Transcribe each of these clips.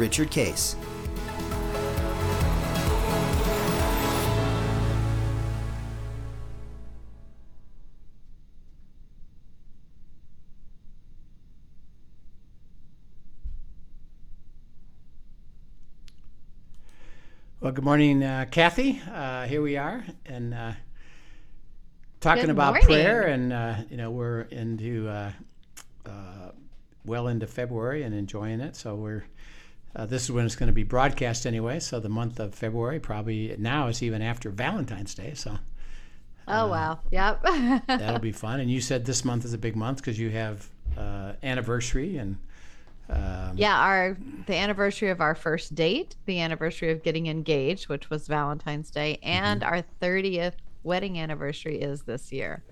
Richard Case. Well, good morning, uh, Kathy. Uh, here we are, and uh, talking Good about morning. prayer, and uh, you know we're into uh, uh, well into February and enjoying it. So we're uh, this is when it's going to be broadcast anyway. So the month of February, probably now it's even after Valentine's Day. So Oh wow. Yep. that'll be fun. And you said this month is a big month because you have uh, anniversary and um, yeah, our the anniversary of our first date, the anniversary of getting engaged, which was Valentine's Day, and our 30th wedding anniversary is this year.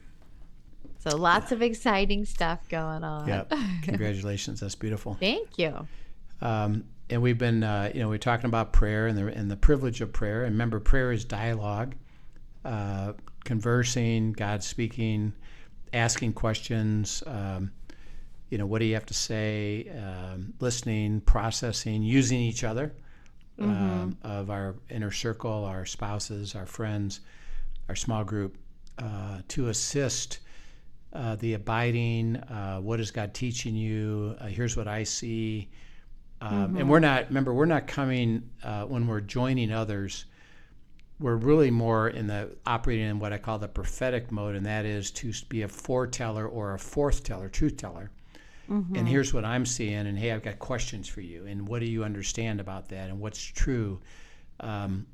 So lots of exciting stuff going on. yeah. Congratulations. That's beautiful. Thank you. Um, and we've been, uh, you know, we're talking about prayer and the and the privilege of prayer. And remember, prayer is dialogue, uh, conversing, God speaking, asking questions. Um, you know, what do you have to say? Um, listening, processing, using each other um, of our inner circle, our spouses, our friends, our small group, uh, to assist uh, the abiding. Uh, what is God teaching you? Uh, here's what I see. Um, And we're not, remember, we're not coming uh, when we're joining others. We're really more in the operating in what I call the prophetic mode, and that is to be a foreteller or a forth teller, truth teller. And here's what I'm seeing, and hey, I've got questions for you, and what do you understand about that, and what's true? Um,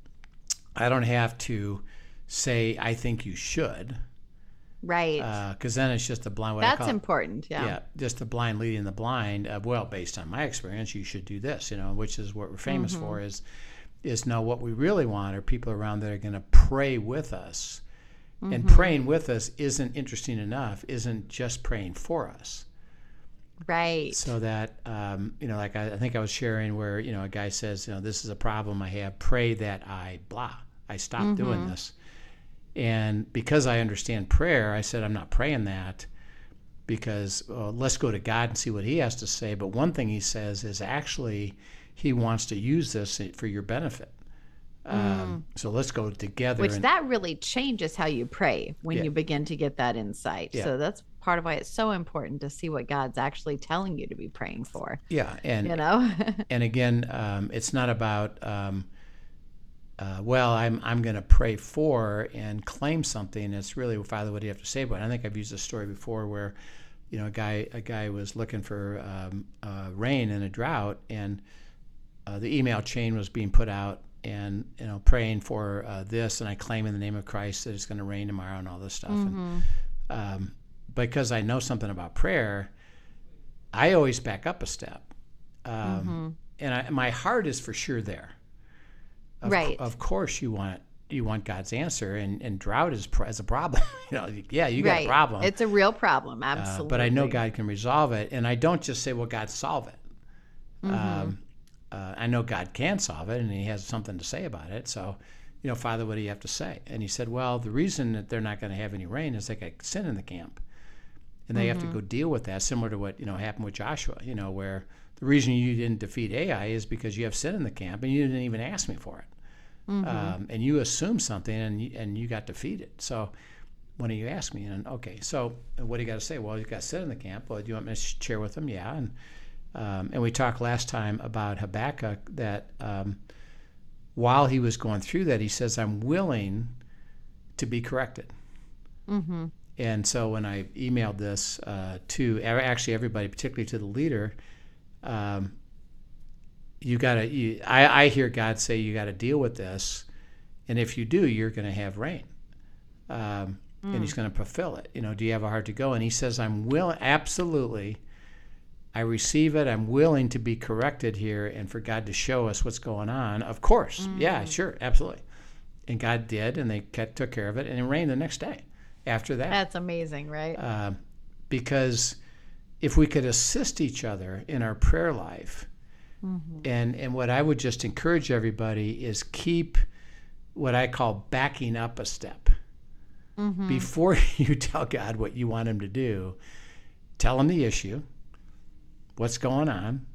I don't have to say I think you should, Right. Uh, because then it's just a blind. What That's important. Yeah. yeah, just the blind leading the blind. Of, well, based on my experience, you should do this. You know, which is what we're famous mm-hmm. for. Is is no, what we really want are people around that are going to pray with us, and mm-hmm. praying with us isn't interesting enough. Isn't just praying for us. Right. So that um, you know, like I, I think I was sharing where you know a guy says, you know, this is a problem I have. Pray that I blah. I stop doing mm-hmm. this. And because I understand prayer, I said I'm not praying that because well, let's go to God and see what He has to say. But one thing He says is actually He wants to use this for your benefit. Um, so let's go together. Which and, that really changes how you pray when Yeah. you begin to get that insight. Yeah. So that's part of why it's so important to see what God's actually telling you to be praying for. yeah, and You know? and again, um, it's not about um, uh, well, I'm I'm going to pray for and claim something. It's really Father, what do you have to say about it? I think I've used this story before where, you know, a guy a guy was looking for um, uh, rain in a drought, and uh, the email chain was being put out, and you know, praying for uh, this, and I claim in the name of Christ that it's going to rain tomorrow, and all this stuff. And, um, because I know something about prayer, I always back up a step. Um, And I, my heart is for sure there. Of, Right. Of course, you want you want God's answer, and, and drought is, pr- is a problem. you know, yeah, you got a problem. It's a real problem. Uh, Absolutely. but I know God can resolve it, and I don't just say, "Well, God solve it." Mm-hmm. Um, uh, I know God can solve it, and He has something to say about it. So, you know, Father, what do you have to say? And He said, "Well, the reason that they're not going to have any rain is they got sin in the camp, and they have to go deal with that." Similar to what you know happened with Joshua. You know, where the reason you didn't defeat Ai is because you have sin in the camp, and you didn't even ask me for it, um, and you assume something, and you, and you got defeated. So why don't you ask me? And okay, so what do you got to say? Well, you got to sit in the camp. Well, do you want me to share with them? Yeah. And um, and we talked last time about Habakkuk that um, while he was going through that, he says, "I'm willing to be corrected." Mm-hmm. And so when I emailed this uh, to actually everybody, particularly to the leader, um, you got to. You, I, I hear God say you got to deal with this, and if you do, you're going to have rain, um, and He's going to fulfill it. You know, do you have a heart to go? And He says, "I'm willing, absolutely." I receive it. I'm willing to be corrected here and for God to show us what's going on. Of course. Yeah, sure. Absolutely. And God did, and they kept, took care of it, and it rained the next day after that. That's amazing, right? Uh, because if we could assist each other in our prayer life, Mm-hmm. and, and what I would just encourage everybody is keep what I call backing up a step. Mm-hmm. Before you tell God what you want Him to do, tell Him the issue, what's going on.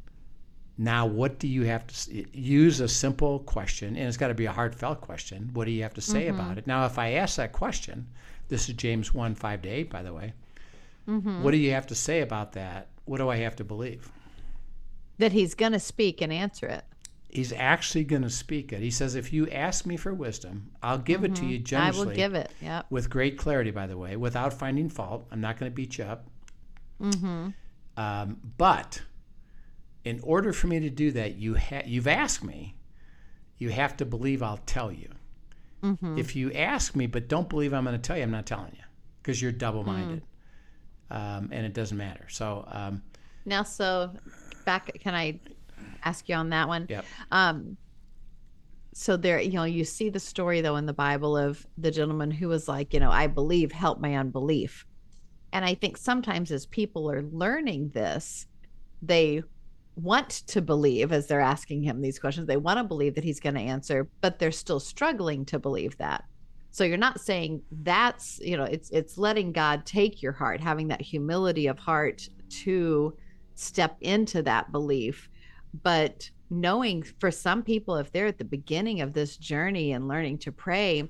Now, what do you have to use a simple question, and it's got to be a heartfelt question. What do you have to say mm-hmm. about it? Now, if I ask that question, this is James 1 5 to 8, by the way. What do you have to say about that? What do I have to believe? That he's going to speak and answer it. He's actually going to speak it. He says, If you ask me for wisdom, I'll give it to you generously. I will give it. Yep. with great clarity, by the way, without finding fault. I'm not going to beat you up. Mm-hmm. Um, but in order for me to do that, you ha- you've asked me. You have to believe I'll tell you. If you ask me but don't believe I'm going to tell you, I'm not telling you because you're double-minded, um, and it doesn't matter. So um, Now, so back, can I ask you on that one? Yep. Um, so there, you know, you see the story though in the Bible of the gentleman who was like, you know, I believe, help my unbelief. And I think sometimes as people are learning this, they want to believe as they're asking him these questions. They want to believe that he's going to answer, but they're still struggling to believe that. So you're not saying that's, you know, it's it's letting God take your heart, having that humility of heart to step into that belief. But knowing for some people, if they're at the beginning of this journey and learning to pray,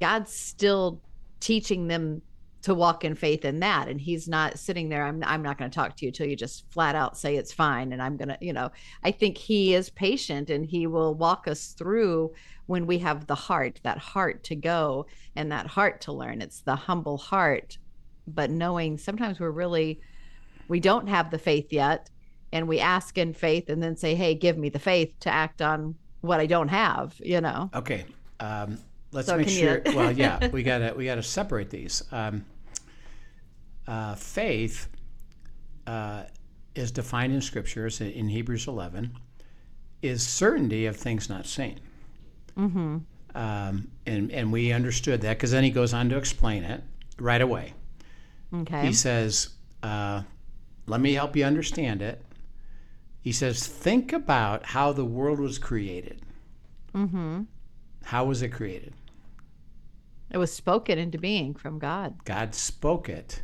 God's still teaching them to walk in faith in that. And he's not sitting there, I'm I'm not going to talk to you till you just flat out say it's fine. And I'm gonna, you know, I think he is patient and he will walk us through when we have the heart, that heart to go and that heart to learn. It's the humble heart. But knowing sometimes we're really we don't have the faith yet and we ask in faith and then say hey give me the faith to act on what i don't have you know Okay. Um, let's So make can you- sure. well, yeah, we gotta we gotta separate these. Um, uh, faith uh, is defined in scriptures in, in Hebrews 11 is certainty of things not seen. Mm-hmm. Um, and and we understood that because then he goes on to explain it right away. okay He says, uh, "Let me help you understand it." He says, "Think about how the world was created. mm-hmm. How was it created?" it was spoken into being from god God spoke it.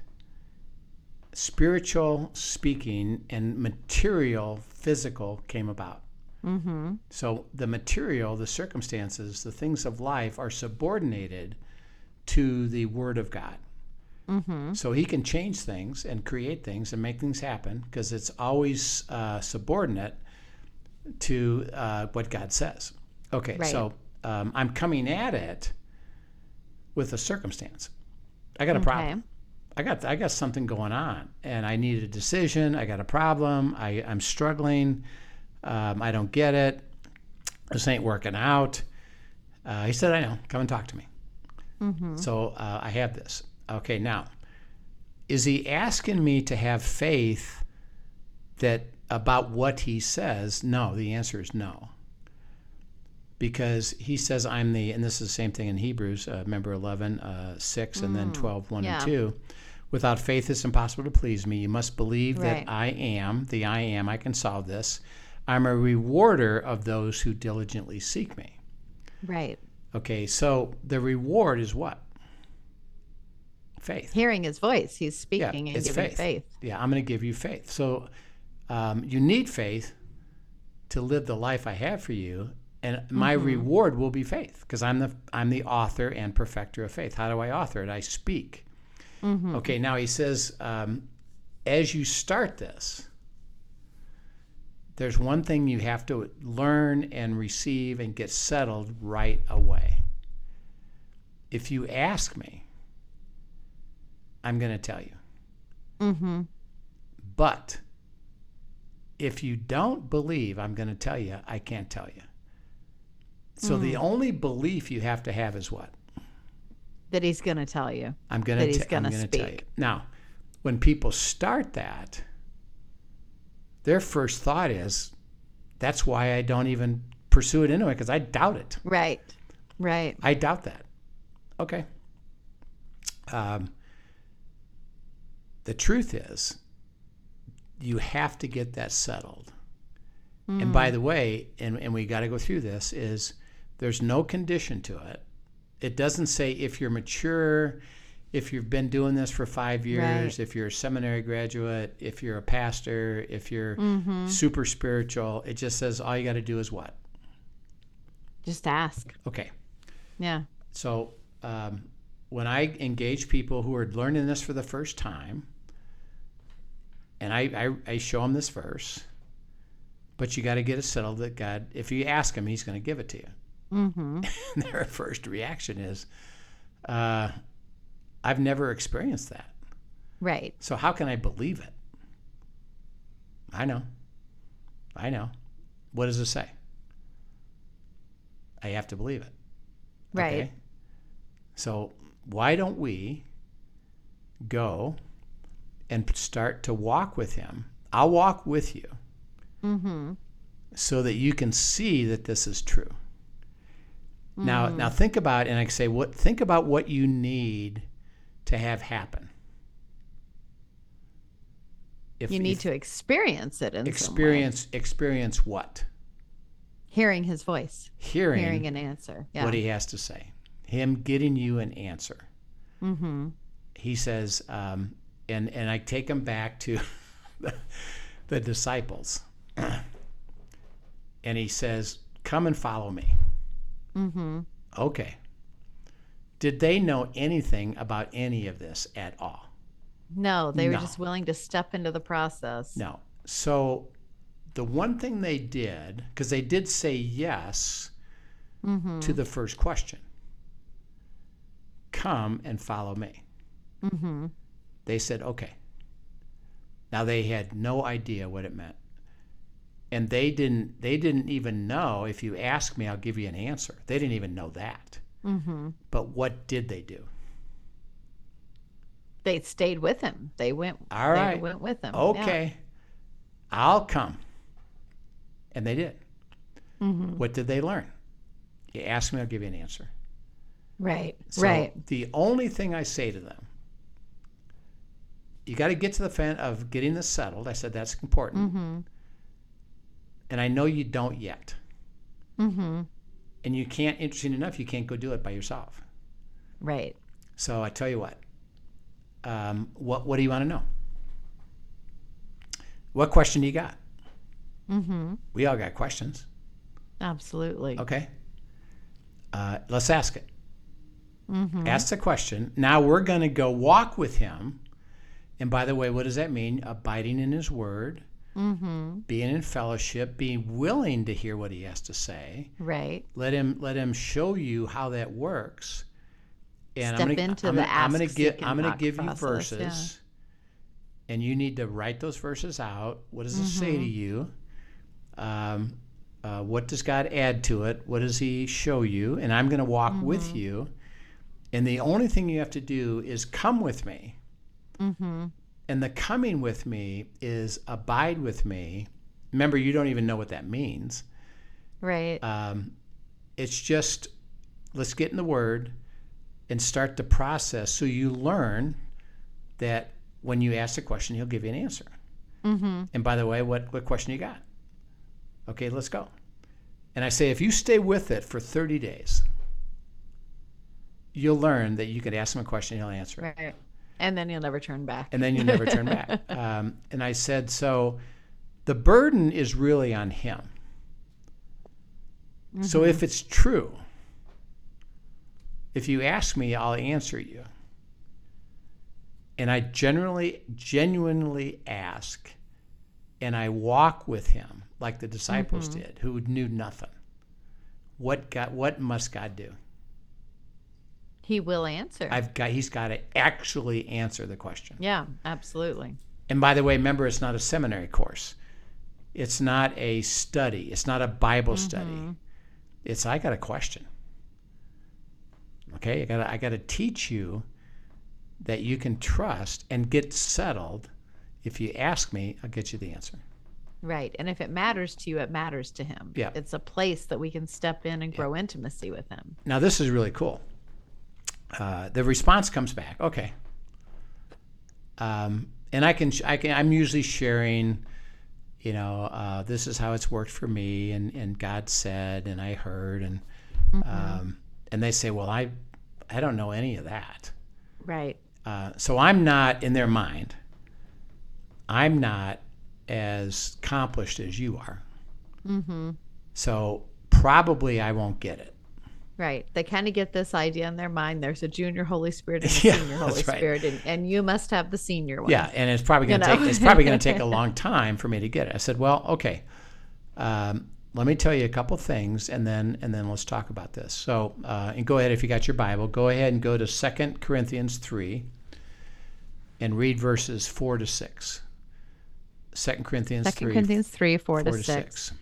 Spiritual speaking and material, physical came about. mm-hmm. So the material, the circumstances, the things of life are subordinated to the Word of God. Mm-hmm. So He can change things and create things and make things happen because it's always uh, subordinate to uh, what God says. Okay, Right. so um, I'm coming at it with a circumstance. I got a problem. I got I got something going on, and I need a decision. I got a problem. I, I'm struggling. Um, I don't get it. This ain't working out. Uh, he said, "I know. Come and talk to me." So uh, I have this. Okay, now, is he asking me to have faith that about what he says? No. The answer is no. Because he says, I'm the, and this is the same thing in Hebrews, uh, remember 11, uh, 6, and then 12, 1 yeah. and 2. Without faith, it's impossible to please me. You must believe Right. that I am, the I am, I can solve this. I'm a rewarder of those who diligently seek me. right Okay, so the reward is what? Faith. hearing his voice he's Yeah, speaking and it's giving faith. faith, Yeah, I'm going to give you faith. So um, you need faith to live the life I have for you, and my Mm-hmm. reward will be faith because I'm the I'm the author and perfecter of faith. How do I author it? I speak. Mm-hmm. Okay, now he says, um, as you start this, there's one thing you have to learn and receive and get settled right away. If you ask me, I'm going to tell you. mm-hmm. But if you don't believe I'm going to tell you, I can't tell you. So the only belief you have to have is what? that he's going to tell you I'm going That to he's t- I'm gonna gonna tell you. speak. Now, when people start that, their first thought is, that's why I don't even pursue it anyway, because I doubt it. Right. Right. I doubt that. Okay. Um, the truth is, you have to get that settled. And by the way, and, and we got to go through this, is there's no condition to it. It doesn't say if you're mature, if you've been doing this for five years, Right. if you're a seminary graduate, if you're a pastor, if you're Mm-hmm. super spiritual. It just says all you got to do is what? Just ask. Okay. Yeah. So um, when I engage people who are learning this for the first time, and I, I, I show them this verse, but you got to get it settled that God, if you ask Him, He's going to give it to you. Mm-hmm. And their first reaction is, uh, I've never experienced that. Right. So how can I believe it? I know. I know. What does it say? I have to believe it. Right. Okay? So why don't we go and start to walk with him? I'll walk with you Mm-hmm. so that you can see that this is true. Now, Mm. now think about and I say what think about what you need to have happen. If You need if to experience it in experience experience what? hearing his voice, Hearing, hearing an answer. Yeah. what he has to say. Him getting you an answer. mm-hmm. he says, um, and and I take him back to the, the disciples, and he says, "Come and follow me." Mm-hmm. Okay. Did they know anything about any of this at all? No, they were No. just willing to step into the process. No. So, the one thing they did, because they did say yes Mm-hmm. to the first question, "Come and follow me." Mm-hmm. They said, okay. Now they had no idea what it meant. And they didn't they didn't even know if you ask me I'll give you an answer. They didn't even know that. Mm-hmm. But what did they do? They stayed with him. They went. All they went with him. Yeah. Okay. I'll come. And they did. Mhm. What did they learn? You ask me, I'll give you an answer. Right. So right. The only thing I say to them, you got to get to the fan of getting this settled. I said that's important. Mm-hmm. And I know you don't yet. Mm-hmm. and you can't interesting enough you can't go do it by yourself Right. so i tell you what um, what what do you want to know what question do you got Mm-hmm. we all got questions Absolutely. okay uh, let's ask it Mm-hmm. ask the question. Now we're going to go walk with him. And by the way what does that mean? Abiding in his word. Mm-hmm. being in fellowship. Being willing to hear what he has to say. Right. let him let him show you how that works. And Step i'm gonna, into I'm the I'm gonna give i'm gonna give you verses. and you need to write those verses out. What does it say Mm-hmm. to you? Um, uh, what does god add to it? What does he show you? And i'm going to walk with Mm-hmm. you and the only thing you have to do is come with me Mm-hmm. and the coming with me is abide with me remember you don't even know what that means Right. um, it's just let's get in the word and start the process so you learn that when you ask a question he'll give you an answer mm-hmm. and by the way what, what question you got okay let's go and i say if you stay with it for 30 days you'll learn that you could ask him a question he'll answer it Right. And then you'll never turn back. and then you never turn back. Um, and I said, so the burden is really on him. So if it's true, if you ask me, I'll answer you. And I generally, genuinely ask, and I walk with him like the disciples did, who knew nothing. What God, what must God do? He will answer. I've got. He's got to actually answer the question. yeah, absolutely. And by the way, remember, it's not a seminary course. It's not a study. It's not a Bible mm-hmm. study. It's I got a question. Okay, I got I got to teach you that you can trust and get settled. If you ask me, I'll get you the answer. Right. And if it matters to you, it matters to him. Yeah. It's a place that we can step in and grow intimacy with him. Now, this is really cool. Uh, the response comes back. Okay. Um, and I can, I can, I'm usually sharing, you know, uh, this is how it's worked for me, and, and God said, and I heard, and um, and they say, well, I, I don't know any of that. Right. Uh, so I'm not in their mind. I'm not as accomplished as you are. Mm-hmm. So probably I won't get it. Right. They kind of get this idea in their mind. There's a junior Holy Spirit and a Yeah, senior Holy right. Spirit, and, and you must have the senior one. Yeah, and it's probably going to take it's probably going to take a long time for me to get it. I said, well, okay, um, let me tell you a couple things, and then and then let's talk about this. So, uh, and go ahead if you got your Bible, go ahead and go to Second Corinthians three, and read verses four to six. Second Corinthians Second three, Corinthians 3 4, four to 6.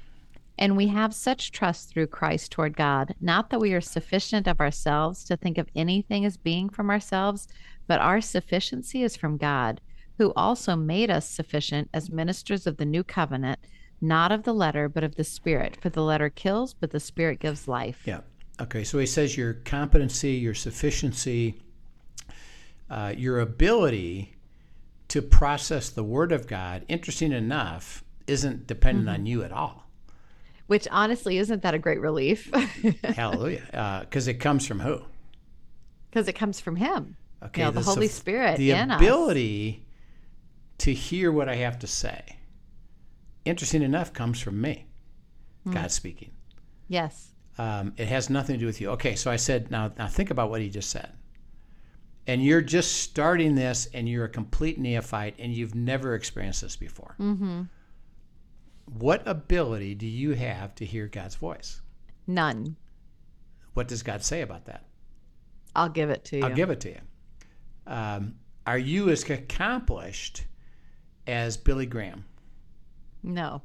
And we have such trust through Christ toward God, not that we are sufficient of ourselves to think of anything as being from ourselves, but our sufficiency is from God, who also made us sufficient as ministers of the new covenant, not of the letter, but of the Spirit. For the letter kills, but the Spirit gives life. Yeah. Okay. So he says your competency, your sufficiency, uh, your ability to process the Word of God, interesting enough, isn't dependent on you at all. Which honestly, isn't that a great relief? Hallelujah. Because it comes from who? Because it comes from Him. Okay. You know, the Holy Spirit The in us. ability to hear what I have to say, interesting enough, comes from me, Hmm. God speaking. Yes. Um, it has nothing to do with you. Okay, so I said, now, now think about what he just said. And you're just starting this, and you're a complete neophyte, and you've never experienced this before. Mm-hmm. What ability do you have to hear God's voice? None. What does God say about that? I'll give it to you. I'll give it to you. Um, are you as accomplished as Billy Graham? No.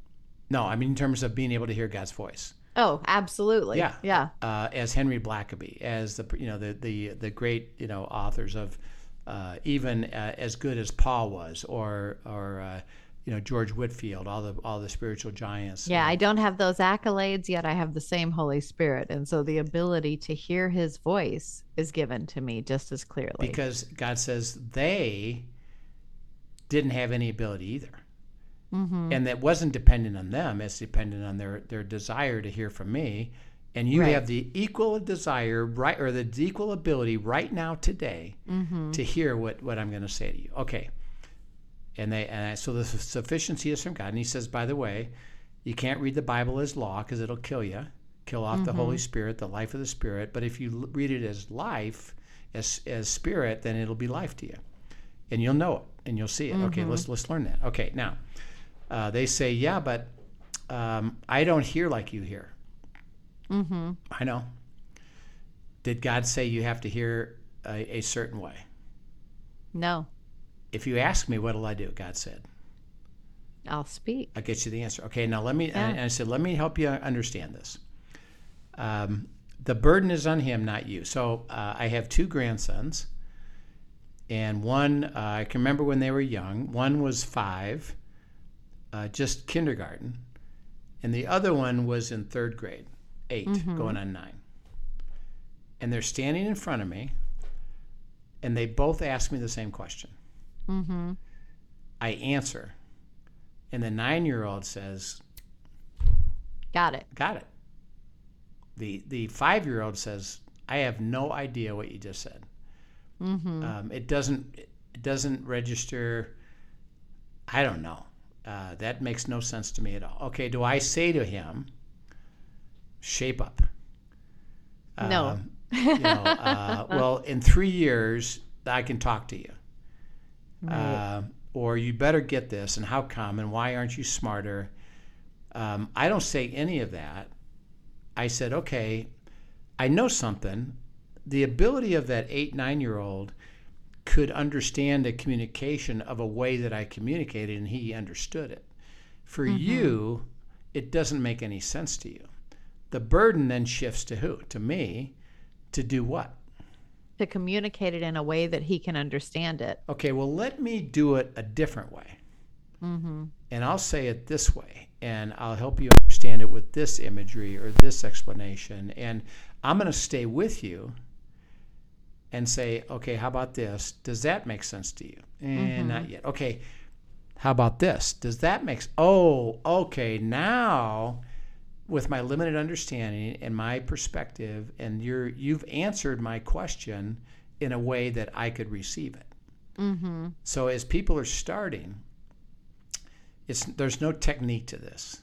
No, I mean in terms of being able to hear God's voice. Oh, absolutely. Yeah. Yeah. uh, as Henry Blackaby, as the you know the the the great you know authors of uh, even uh, as good as Paul was, or or uh, you know George Whitefield, all the all the spiritual giants. Yeah, I don't have those accolades yet. I have the same Holy Spirit. And so the ability to hear his voice is given to me just as clearly. because God says they didn't have any ability either, Mhm. and that wasn't dependent on them. It's dependent on their their desire to hear from me. And you Right. have the equal desire, right, or the equal ability right now today Mhm. to hear what, what I'm going to say to you. Okay. And they and I, so the sufficiency is from God. And he says, by the way, you can't read the Bible as law because it'll kill you, kill off the Holy Spirit, the life of the Spirit. But if you l- read it as life, as as Spirit, then it'll be life to you, and you'll know it and you'll see it. Okay, let's let's learn that. Okay, now uh, they say, yeah, but um, I don't hear like you hear. Mm-hmm. I know. Did God say you have to hear a, a certain way? No, If you ask me, what'll I do? God said. I'll speak. I'll get you the answer. Okay, now let me, Yeah. and I said, let me help you understand this. Um, the burden is on him, not you. So uh, I have two grandsons, and one, uh, I can remember when they were young. One was five, uh, just kindergarten, and the other one was in third grade, 8 going on nine. And they're standing in front of me, and they both ask me the same question. Mm-hmm. I answer, and the nine year old says, Got it. Got it. The the five year old says, I have no idea what you just said. Mm-hmm. Um, it doesn't it doesn't register. I don't know. Uh, that makes no sense to me at all. Okay, do I say to him, shape up? No. Um, you know, uh, well, in three years, I can talk to you. Right. Uh, or you better get this, and how come, and why aren't you smarter? Um, I don't say any of that. I said, okay, I know something. The ability of that eight, nine year old could understand a communication of a way that I communicated and he understood it. For you, it doesn't make any sense to you. The burden then shifts to who? To me to do what? To communicate it in a way that he can understand it. Okay, well, let me do it a different way. Mm-hmm. and I'll say it this way, and I'll help you understand it with this imagery or this explanation, and I'm going to stay with you and say, okay, how about this? Does that make sense to you? And not yet. Okay, how about this? Does that make? Oh, okay. Now, with my limited understanding and my perspective, and you're you've answered my question in a way that I could receive it. Mm-hmm. So as people are starting, it's there's no technique to this.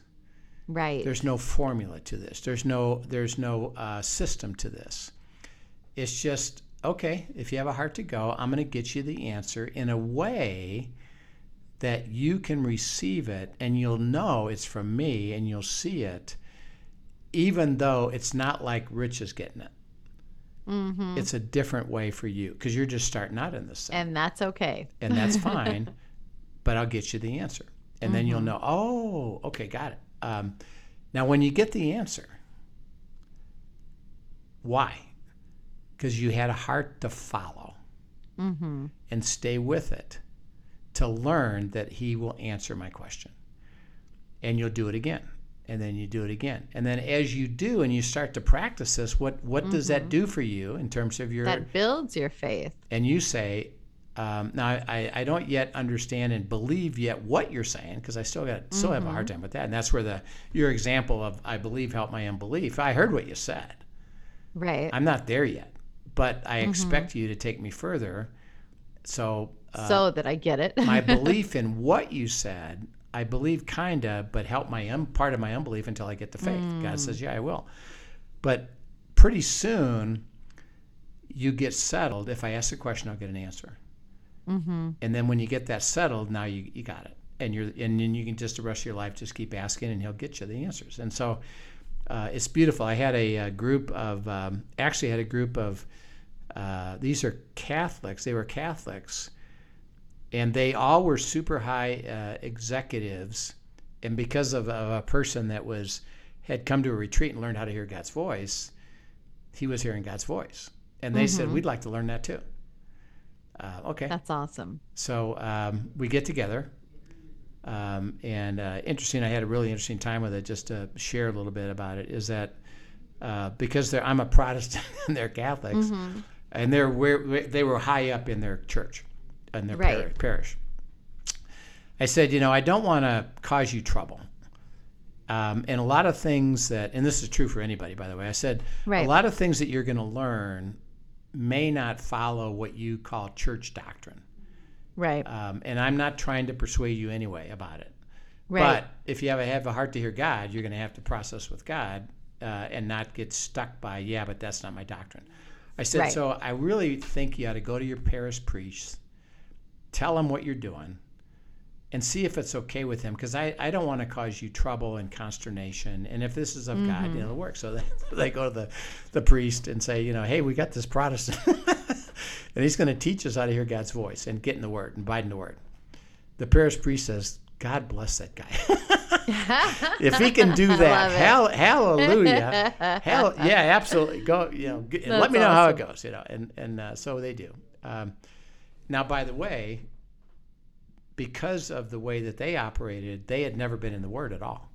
Right. There's no formula to this. There's no there's no uh, system to this. It's just okay. If you have a heart to go, I'm going to get you the answer in a way that you can receive it, and you'll know it's from me, and you'll see it, even though it's not like Rich is getting it. mm-hmm. It's a different way for you because you're just starting out in this thing and that's okay. and that's fine. but I'll get you the answer, and then Mm-hmm. you'll know. Oh, okay, got it. Um, now, when you get the answer, why? Because you had a heart to follow Mm-hmm. and stay with it to learn that He will answer my question, and you'll do it again. And then you do it again, and then as you do, and you start to practice this, what what does that do for you in terms of your Mm-hmm. That builds your faith. and you say, um, now I, I don't yet understand and believe yet what you're saying because I still got still have a hard time with that, and that's where the your example of I believe helped my unbelief. I heard what you said. Right. I'm not there yet, but I expect you to take me further. So uh, so that I get it. my belief in what you said, I believe kinda, but help my un- part of my unbelief until I get the faith. God says, yeah, I will. But pretty soon, you get settled. If I ask a question, I'll get an answer. mm-hmm. And then when you get that settled, now you, you got it. And you're and then you can just the rest of your life just keep asking, and he'll get you the answers. And so uh, it's beautiful. I had a, a group of um, actually had a group of uh, these are Catholics. They were Catholics, and they all were super high uh, executives. And because of, of a person that was had come to a retreat and learned how to hear God's voice, he was hearing God's voice. And they said, "We'd like to learn that too." Uh, okay. That's awesome. So um, we get together, um, and uh, interesting. I had a really interesting time with it. Just to share a little bit about it is that uh, because they're, I'm a Protestant and they're Catholics, Mm-hmm. and they're they were high up in their church, in their Right. parish, parish. I said, you know, I don't want to cause you trouble. Um, and a lot of things that, and this is true for anybody, by the way. I said, Right. a lot of things that you're going to learn may not follow what you call church doctrine. Right. Um, and I'm not trying to persuade you anyway about it. right. But if you have a, have a heart to hear God, you're going to have to process with God uh, and not get stuck by, yeah, but that's not my doctrine. I said, Right. so I really think you ought to go to your parish priest, tell him what you're doing, and see if it's okay with him because I, I don't want to cause you trouble and consternation. And if this is of God, Mm-hmm. it'll work. So they, they go to the, the priest and say, you know, hey, we got this Protestant, and he's going to teach us how to hear God's voice and get in the Word and abide in the Word. The parish priest says, God bless that guy. if he can do that, hell, hallelujah, hell, yeah, absolutely. Go, you know, let That's me know how it goes, you know, and and uh, so they do. Um, now, by the way, because of the way that they operated, they had never been in the Word at all.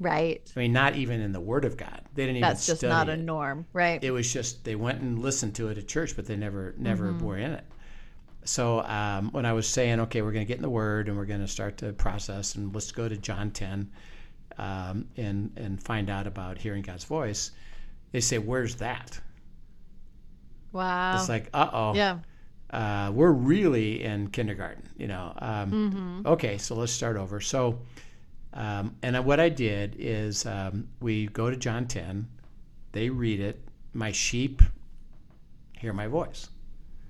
right. I mean, not even in the Word of God. They didn't That's even just study not a it. norm. Right. It was just they went and listened to it at church, but they never never were in it. So um, when I was saying, okay, we're going to get in the Word and we're going to start to process, and let's go to John ten, um, and and find out about hearing God's voice, they say, "Where's that?" wow. It's like, uh oh, yeah. Uh, we're really in kindergarten, you know. Um, Mm-hmm. Okay, so let's start over. So, um, and what I did is um, we go to John 10, they read it. My sheep hear my voice.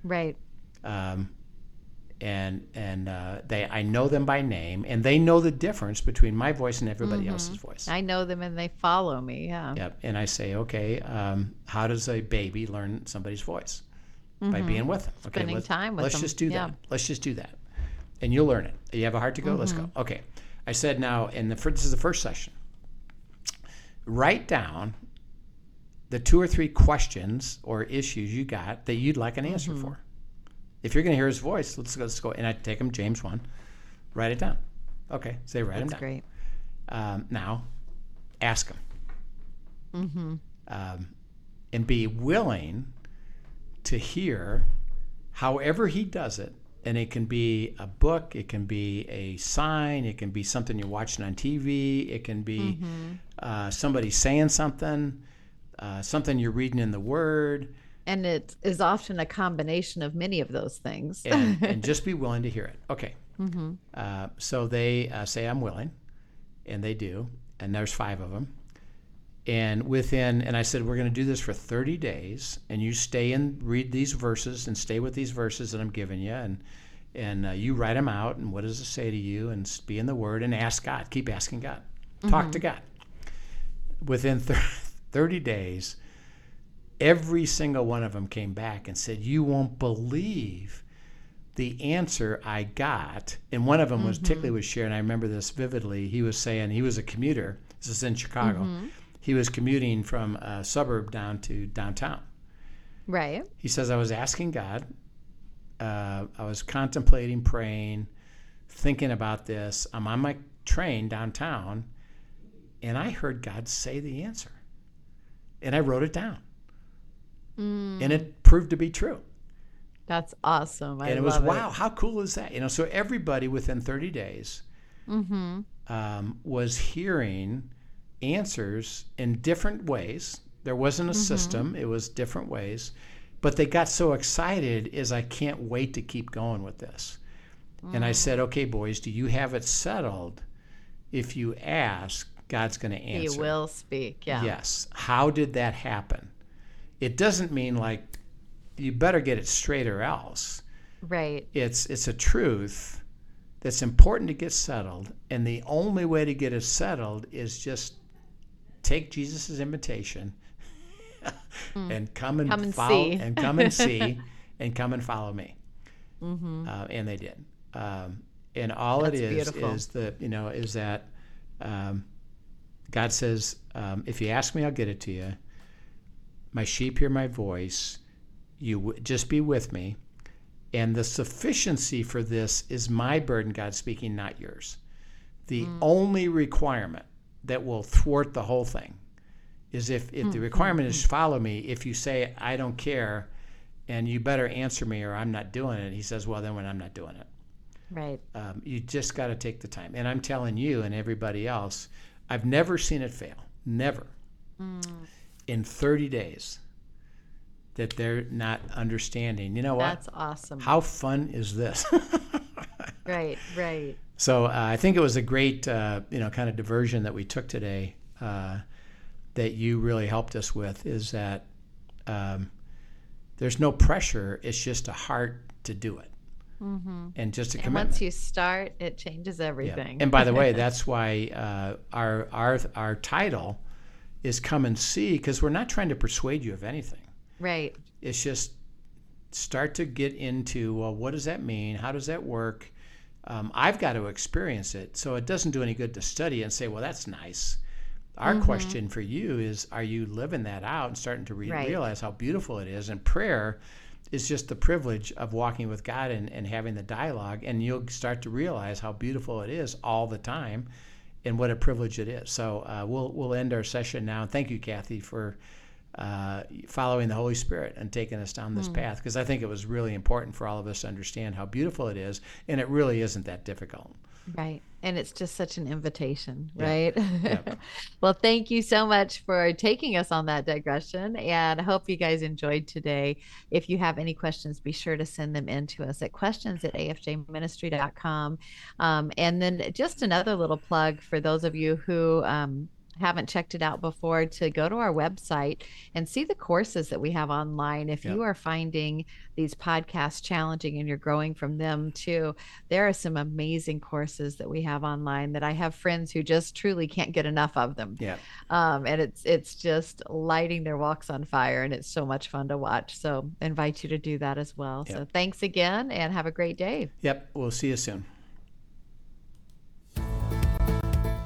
Right. Um, and and uh, they I know them by name, and they know the difference between my voice and everybody else's voice. Mm-hmm. I know them and they follow me. Yeah. Yep. And I say, okay, um, how does a baby learn somebody's voice? By being with them. Okay, Mm-hmm. Spending let's, time with let's them. just do Yeah. that. Let's just do that, and you'll learn it. You have a heart to go. Let's Mm-hmm. go. Okay. I said now, and the this is the first session. Write down the two or three questions or issues you got that you'd like an answer Mm-hmm. for. If you're going to hear his voice, let's go. Let's go. And I take him James one, write it down. Okay, so they write That's down. great. Um, now, ask him. Mm-hmm. Um, and be willing to hear however he does it. And it can be a book, it can be a sign, it can be something you're watching on TV, it can be uh, somebody saying something, uh, something you're reading in the Word, And it is often a combination of many of those things. and, and just be willing to hear it. Okay. Uh, so they uh, say, I'm willing, and they do. And there's five of them. And within, and I said, we're going to do this for 30 days, and you stay and read these verses and stay with these verses that I'm giving you, and and uh, you write them out, and what does it say to you, and be in the Word, and ask God. Keep asking God. Mm-hmm. Talk to God. Within 30 days, every single one of them came back and said, "You won't believe." the answer I got, and one of them was mm-hmm. Tickley was sharing. I remember this vividly. He was saying he was a commuter. This is in Chicago. Mm-hmm. He was commuting from a suburb down to downtown. right. He says I was asking God. Uh, I was contemplating, praying, thinking about this. I'm on my train downtown, and I heard God say the answer, and I wrote it down, and it proved to be true That's awesome. I and it was love wow how cool is that you know so everybody within 30 days Mm-hmm. um, was hearing answers in different ways there wasn't a Mm-hmm. system it was different ways but they got so excited is i can't wait to keep going with this and Mm. i said okay boys do you have it settled if you ask god's going to answer." He will speak. Yeah. Yes. How did that happen? It doesn't mean like you better get it straight or else. Right. It's it's a truth that's important to get settled, and the only way to get it settled is just take Jesus' invitation and come and. Come and follow see. and come and see and come and follow me. Uh, and they did. Um, and all Mm-hmm. That's it is beautiful. is the you know is that um, God says, um, if you ask me, I'll get it to you. My sheep hear my voice. You w- just be with me. And the sufficiency for this is my burden, God speaking, not yours. The Hmm. only requirement that will thwart the whole thing is if, if Hmm, the requirement is follow me, if you say, I don't care, and you better answer me or I'm not doing it, he says, well, then when I'm not doing it. Right. Um, you just got to take the time. And I'm telling you and everybody else, I've never seen it fail. Never. In 30 days that they're not understanding. You know what? That's awesome. How fun is this? right. Right. So uh, I think it was a great, uh, you know, kind of diversion that we took today uh, that you really helped us with is that um, there's no pressure. It's just a heart to do it. And just a And commitment. once you start, it changes Yeah. everything. And by the way, that's why uh, our our our title is "Come and See" because we're not trying to persuade you of anything. right. It's just start to get into well, what does that mean? How does that work? Um, I've got to experience it, so it doesn't do any good to study and say, well, that's nice. Our Mm-hmm. question for you is, are you living that out and starting to re- Right. realize how beautiful it is? And prayer is just the privilege of walking with God and, and having the dialogue, and you'll start to realize how beautiful it is all the time, and what a privilege it is. So uh, we'll we'll end our session now. And thank you, Kathy, for uh, following the Holy Spirit and taking us down this path, because I think it was really important for all of us to understand how beautiful it is, and it really isn't that difficult. Right. And it's just such an invitation, Yeah. right? Yep. well, thank you so much for taking us on that digression. And I hope you guys enjoyed today. If you have any questions, be sure to send them in to us at questions at afjministry.com. Um, and then just another little plug for those of you who, um, haven't checked it out before to go to our website and see the courses that we have online if Yep. you are finding these podcasts challenging and you're growing from them too there are some amazing courses that we have online that I have friends who just truly can't get enough of them. Yeah. Um, and it's it's just lighting their walks on fire, and it's so much fun to watch. So invite you to do that as well. So thanks again, and have a great day. Yep. We'll see you soon.